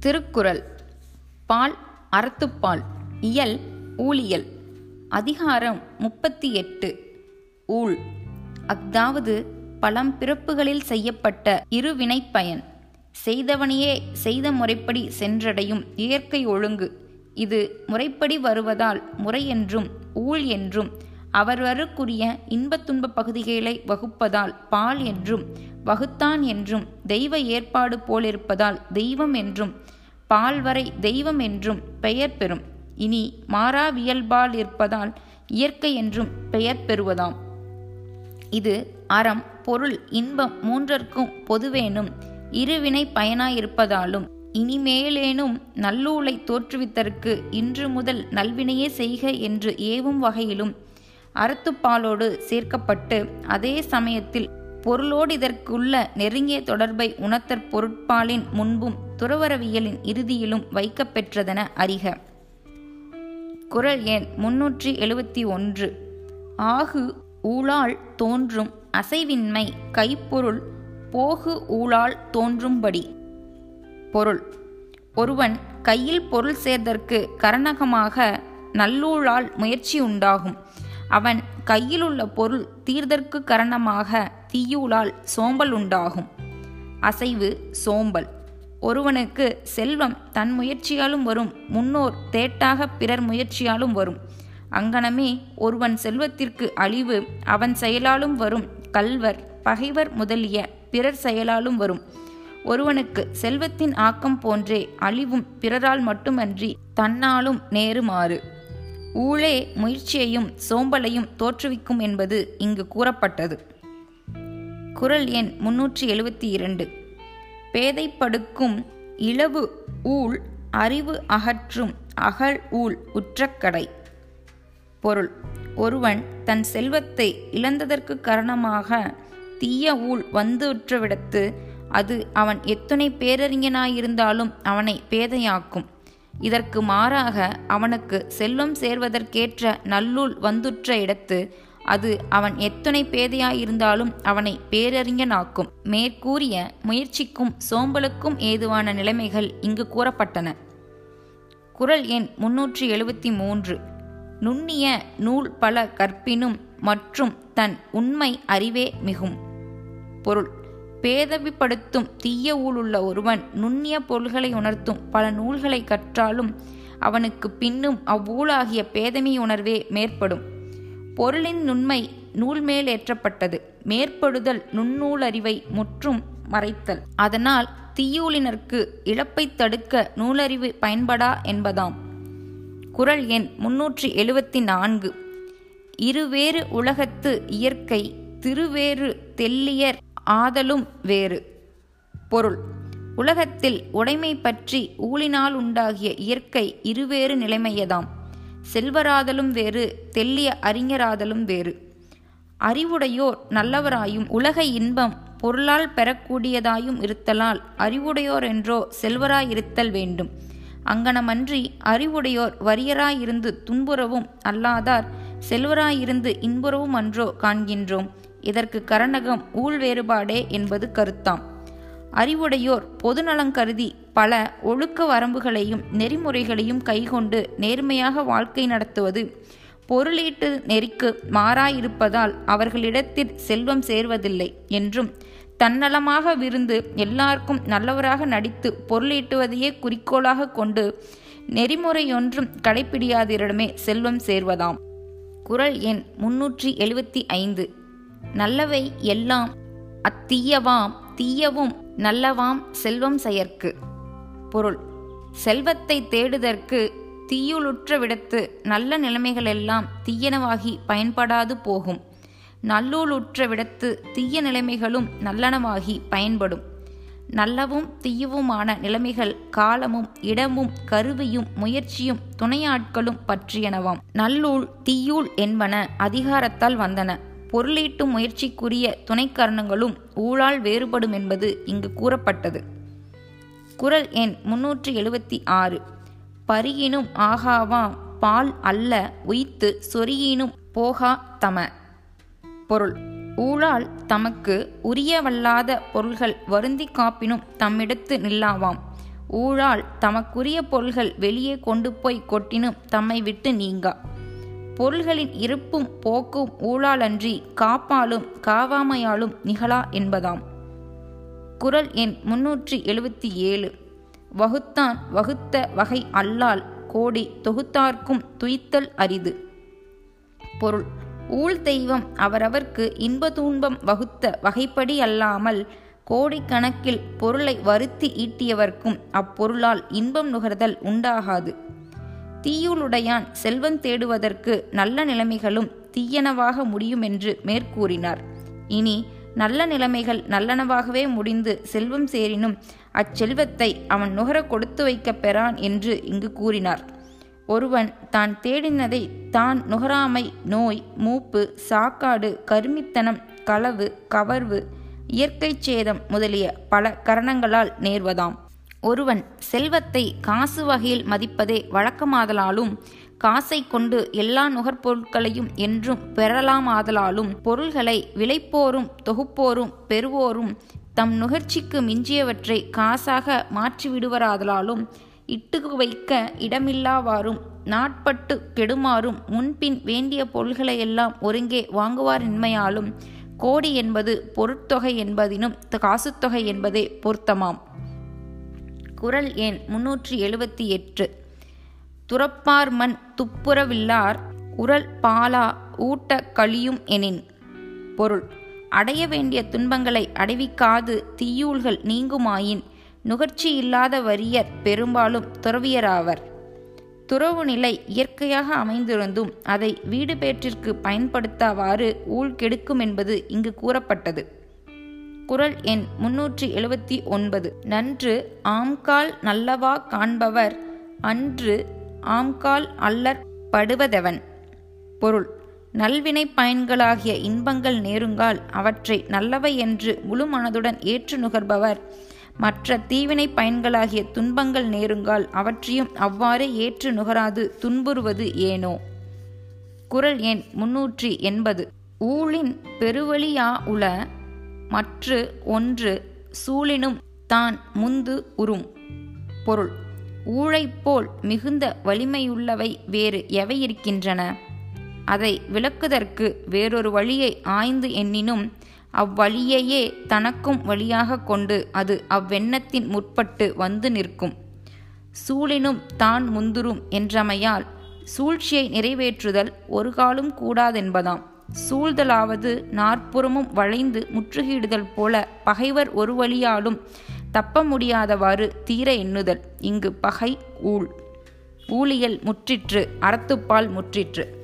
திருக்குறள். பால் அறத்துப்பால் இயல் ஊழியல். அதிகாரம் முப்பத்தி எட்டு ஊழ். அஃதாவது பலம் பிறப்புகளில் செய்யப்பட்ட இருவினை பயன் செய்தவனையே செய்த முறைப்படி சென்றடையும் இயற்கை ஒழுங்கு. இது முறைப்படி வருவதால் முறை என்றும் ஊழ் என்றும் அவரவருக்குரிய இன்பத் துன்ப பகுதிகளை வகுப்பதால் பால் என்றும் வகுத்தான் என்றும் தெய்வ ஏற்பாடு போலிருப்பதால் தெய்வம் என்றும் பால்வரை தெய்வம் என்றும் பெயர் பெறும். இனி மாறாவியல்பால் இருப்பதால் இயற்கை என்றும் பெயர் பெறுவதாம். இது அறம் பொருள் இன்பம் மூன்றற்கும் பொதுவேனும் இருவினை பயனாயிருப்பதாலும் இனிமேலேனும் நல்லூலை தோற்றுவித்தற்கு இன்று முதல் நல்வினையே செய்க என்று ஏவும் வகையிலும் அறத்துப்பாலோடு சேர்க்கப்பட்டு அதே சமயத்தில் பொருளோடு இதற்குள்ள நெருங்கிய தொடர்பை உணர்த்தற் பொருட்பாலின் முன்பும் துறவரவியலின் இறுதியிலும் வைக்கப்பெற்றதென அறிக. குரல் எண் முன்னூற்றி எழுபத்தி ஒன்று. ஆகு ஊழால் தோன்றும் அசைவின்மை கைப்பொருள் போகு ஊழால் தோன்றும்படி. பொருள். ஒருவன் கையில் பொருள் சேர்தற்கு கரணகமாக நல்லூழால் முயற்சி உண்டாகும். அவன் கையிலுள்ள பொருள் தீர்தற்கு கரணமாக தீயூலால் சோம்பல் உண்டாகும். அசைவு சோம்பல். ஒருவனுக்கு செல்வம் தன் முயற்சியாலும் வரும் முன்னோர் தேட்டாக பிறர் முயற்சியாலும் வரும். அங்கனமே ஒருவன் செல்வத்திற்கு அழிவு அவன் செயலாலும் வரும் கல்வர் பகைவர் முதலிய பிறர் செயலாலும் வரும். ஒருவனுக்கு செல்வத்தின் ஆக்கம் போன்றே அழிவும் பிறரால் மட்டுமன்றி தன்னாலும் நேருமாறு. ஊழே முயற்சியையும் சோம்பலையும் தோற்றுவிக்கும் என்பது இங்கு கூறப்பட்டது. குரல் எண் முன்னூற்றி எழுபத்தி இரண்டு. பேதைப்படுக்கும் இளவு ஊழ் அறிவு அகற்றும் அகழ் ஊழ் உற்றக்கடை. பொருள். ஒருவன் தன் செல்வத்தை இழந்ததற்கு காரணமாக தீய ஊழ் வந்துற்றவிடத்து அது அவன் எத்துணை பேரறிஞனாயிருந்தாலும் அவனை பேதையாக்கும். இதற்கு மாறாக அவனுக்கு செல்வம் சேர்வதற்கேற்ற நல்லூல் வந்துற்ற இடத்து அது அவன் எத்தனை பேதையாயிருந்தாலும் அவனை பேரறிஞனாக்கும். மேற்கூறிய முயற்சிக்கும் சோம்பலுக்கும் ஏதுவான நிலைமைகள் இங்கு கூறப்பட்டன. குரல் எண் முன்னூற்றி எழுபத்தி மூன்று. நுண்ணிய நூல் பல கற்பினும் மற்றும் தன் உண்மை அறிவே மிகும். பொருள். பேதவிப்படுத்தும் தீய ஊழுள்ள ஒருவன் நுண்ணிய பொருள்களை உணர்த்தும் பல நூல்களை கற்றாலும் அவனுக்கு பின்னும் அவ்வூலாகிய பேதமை உணர்வே மேற்படும். பொருளின் நுண்மை நூல் மேல் ஏற்றப்பட்டது. மேற்படுதல் நுண்ணூலறிவை முற்றும் மறைத்தல். அதனால் தீயூலினர்க்கு இழப்பை தடுக்க நூலறிவு பயன்படா என்பதாம். குரல் எண் முன்னூற்றி எழுபத்தி நான்கு இருவேறு உலகத்து இயற்கை திருவேறு தெல்லியர் ஆதலும் வேறு. பொருள். உலகத்தில் உடைமை பற்றி ஊழினால் உண்டாகிய இயற்கை இருவேறு நிலைமையதாம். செல்வராதலும் வேறு தெல்லிய அறிஞராதலும் வேறு. அறிவுடையோர் நல்லவராயும் உலக இன்பம் பொருளால் பெறக்கூடியதாயும் இருத்தலால் அறிவுடையோர் என்றோ செல்வராயிருத்தல் வேண்டும். அங்கனமன்றி அறிவுடையோர் வறியராயிருந்து துன்புறவும் அல்லாதார் செல்வராயிருந்து இன்புறவும் அன்றோ காண்கின்றோம். இதற்கு கரணகம் ஊழ் வேறுபாடே என்பது கருத்தாம். அறிவுடையோர் பொதுநலம் கருதி பல ஒழுக்க வரம்புகளையும் நெறிமுறைகளையும் கைகொண்டு நேர்மையாக வாழ்க்கை நடத்துவது பொருளீட்டு நெறிக்கு மாறாயிருப்பதால் அவர்களிடத்தில் செல்வம் சேர்வதில்லை என்றும் தன்னலமாக விருந்து எல்லாருக்கும் நல்லவராக நடித்து பொருளீட்டுவதையே குறிக்கோளாக கொண்டு நெறிமுறையொன்றும் கடைப்பிடியாதிரிடமே செல்வம் சேர்வதாம். குரல் எண் முன்னூற்றி எழுபத்தி ஐந்து. நல்லவை எல்லாம் அத்தீயவாம் தீயவும் நல்லவாம் செல்வம் செயற்கு. பொருள் செல்வத்தை தேடுதற்கு தீயுளுற்ற விடத்து நல்ல நிலைமைகளெல்லாம் தீயனவாகி பயன்படாது போகும். நல்லூலுற்ற விடத்து தீய நிலைமைகளும் நல்லனவாகி பயன்படும். நல்லவும் தீயவுமான நிலைமைகள் காலமும் இடமும் கருவியும் முயற்சியும் துணையாட்களும் பற்றியனவாம். நல்லூழ் தீயூள் என்பன அதிகாரத்தால் வந்தன. பொருளீட்டும் முயற்சிக்குரிய துணைக்கரணங்களும் ஊழால் வேறுபடும் என்பது இங்கு கூறப்பட்டது. குரல் எண் முன்னூற்றி எழுபத்தி ஆறு. பரியினும் ஆகாவாம் பால் அல்ல உய்த்து சொரியினும் போகா தம. பொருள் ஊழால் தமக்கு உரியவல்லாத பொருள்கள் வருந்தி காப்பினும் தம்மிடத்து நில்லாவாம். ஊழால் தமக்குரிய பொருள்கள் வெளியே கொண்டு போய் கொட்டினும் தம்மை விட்டு நீங்கா. பொருள்களின் இருப்பும் போக்கும் ஊழாலன்றி காப்பாலும் காவாமையாலும் நிகழா என்பதாம். குரல் எண் முன்னூற்றி எழுபத்தி ஏழு. வகுத்தான் வகுத்த வகை அல்லால் கோடி தொகுத்தார்க்கும் துய்த்தல் அரிது. பொருள். ஊழ் தெய்வம் அவரவர்க்கு இன்ப துன்பம் வகுத்த வகைப்படி அல்லாமல் கோடிக்கணக்கில் பொருளை வருத்தி ஈட்டியவர்க்கும் அப்பொருளால் இன்பம் நுகர்தல் உண்டாகாது. தீயுளுடையான் செல்வம் தேடுவதற்கு நல்ல நிலைமைகளும் தீயனவாக முடியுமென்று மேற்கூறினார். இனி நல்ல நிலைமைகள் நல்லனவாகவே முடிந்து செல்வம் சேரினும் அச்செல்வத்தை அவன் நுகர கொடுத்து வைக்கப் பெறான் என்று இங்கு கூறினார். ஒருவன் தான் தேடினதை தான் நுகராமை நோய் மூப்பு சாக்காடு கருமித்தனம் களவு கவர்வு இயற்கை சேதம் முதலிய பல கரணங்களால் நேர்வதாம். ஒருவன் செல்வத்தை காசு வகையில் மதிப்பதே வழக்கமாதலாலும் காசை கொண்டு எல்லா நுகர்பொருட்களையும் என்றும் பெறலாமாதலாலும் பொருள்களை விளைப்போரும் தொகுப்போரும் பெறுவோரும் தம் நுகர்ச்சிக்கு மிஞ்சியவற்றை காசாக மாற்றிவிடுவராதலாலும் இட்டு வைக்க இடமில்லாவாறும் நாட்பட்டு கெடுமாறும் முன்பின் வேண்டிய பொருள்களையெல்லாம் ஒருங்கே வாங்குவாரின்மையாலும் கோடி என்பது பொருட்தொகை என்பதினும் காசுத்தொகை என்பதே பொருத்தமாம். குரல் எண் முன்னூற்றி எழுபத்தி எட்டு. துறப்பார் மண் துப்புரவில்லார் உரல் பாலா ஊட்ட கழியும் எனின். பொருள். அடைய வேண்டிய துன்பங்களை அடைவிக்காது தீயூள்கள் நீங்குமாயின். நுகர்ச்சி இல்லாத வரியர் பெரும்பாலும் துறவியராவர். துறவு நிலை இயற்கையாக அமைந்திருந்தும் அதை வீடு பேற்றிற்கு பயன்படுத்தாவாறு ஊழ் கெடுக்கும் என்பது இங்கு கூறப்பட்டது. குரல் எண் முன்னூற்றி எழுபத்தி ஒன்பது. நன்று ஆம்கால் நல்லவா காண்பவர் அன்று ஆம்கால் அல்லற் படுவதவன். பொருள் நல்வினை பயன்களாகிய இன்பங்கள் நேருங்கால் அவற்றை நல்லவை என்று முழு மனதுடன் ஏற்று நுகர்பவர். மற்ற தீவினை பயன்களாகிய துன்பங்கள் நேருங்கால் அவற்றையும் அவ்வாறே ஏற்று நுகராது துன்புறுவது ஏனோ? குரல் எண் முன்னூற்றி எண்பது. ஊழின் பெருவழியா உள மற்று ஒன்று சூழினும் தான் முந்து உறும். பொருள். ஊழைப்போல் மிகுந்த வலிமையுள்ளவை வேறு எவை இருக்கின்றன? அதை விளக்குதற்கு வேறொரு வழியை ஆய்ந்து எண்ணினும் அவ்வழியையே தனக்கும் வழியாக கொண்டு அது அவ்வெண்ணத்தின் முற்பட்டு வந்து நிற்கும். சூழினும் தான் முந்துரும் என்றமையால் சூழ்ச்சியை நிறைவேற்றுதல் ஒரு காலும் கூடாதென்பதாம். சூழ்தலாவது நாற்புறமும் வளைந்து முற்றுகையிடுதல் போல பகைவர் ஒரு வழியாலும் தப்ப முடியாதவாறு தீர எண்ணுதல். இங்கு பகை ஊழ். ஊழியல் முற்றிற்று அறத்துப்பால் முற்றிற்று.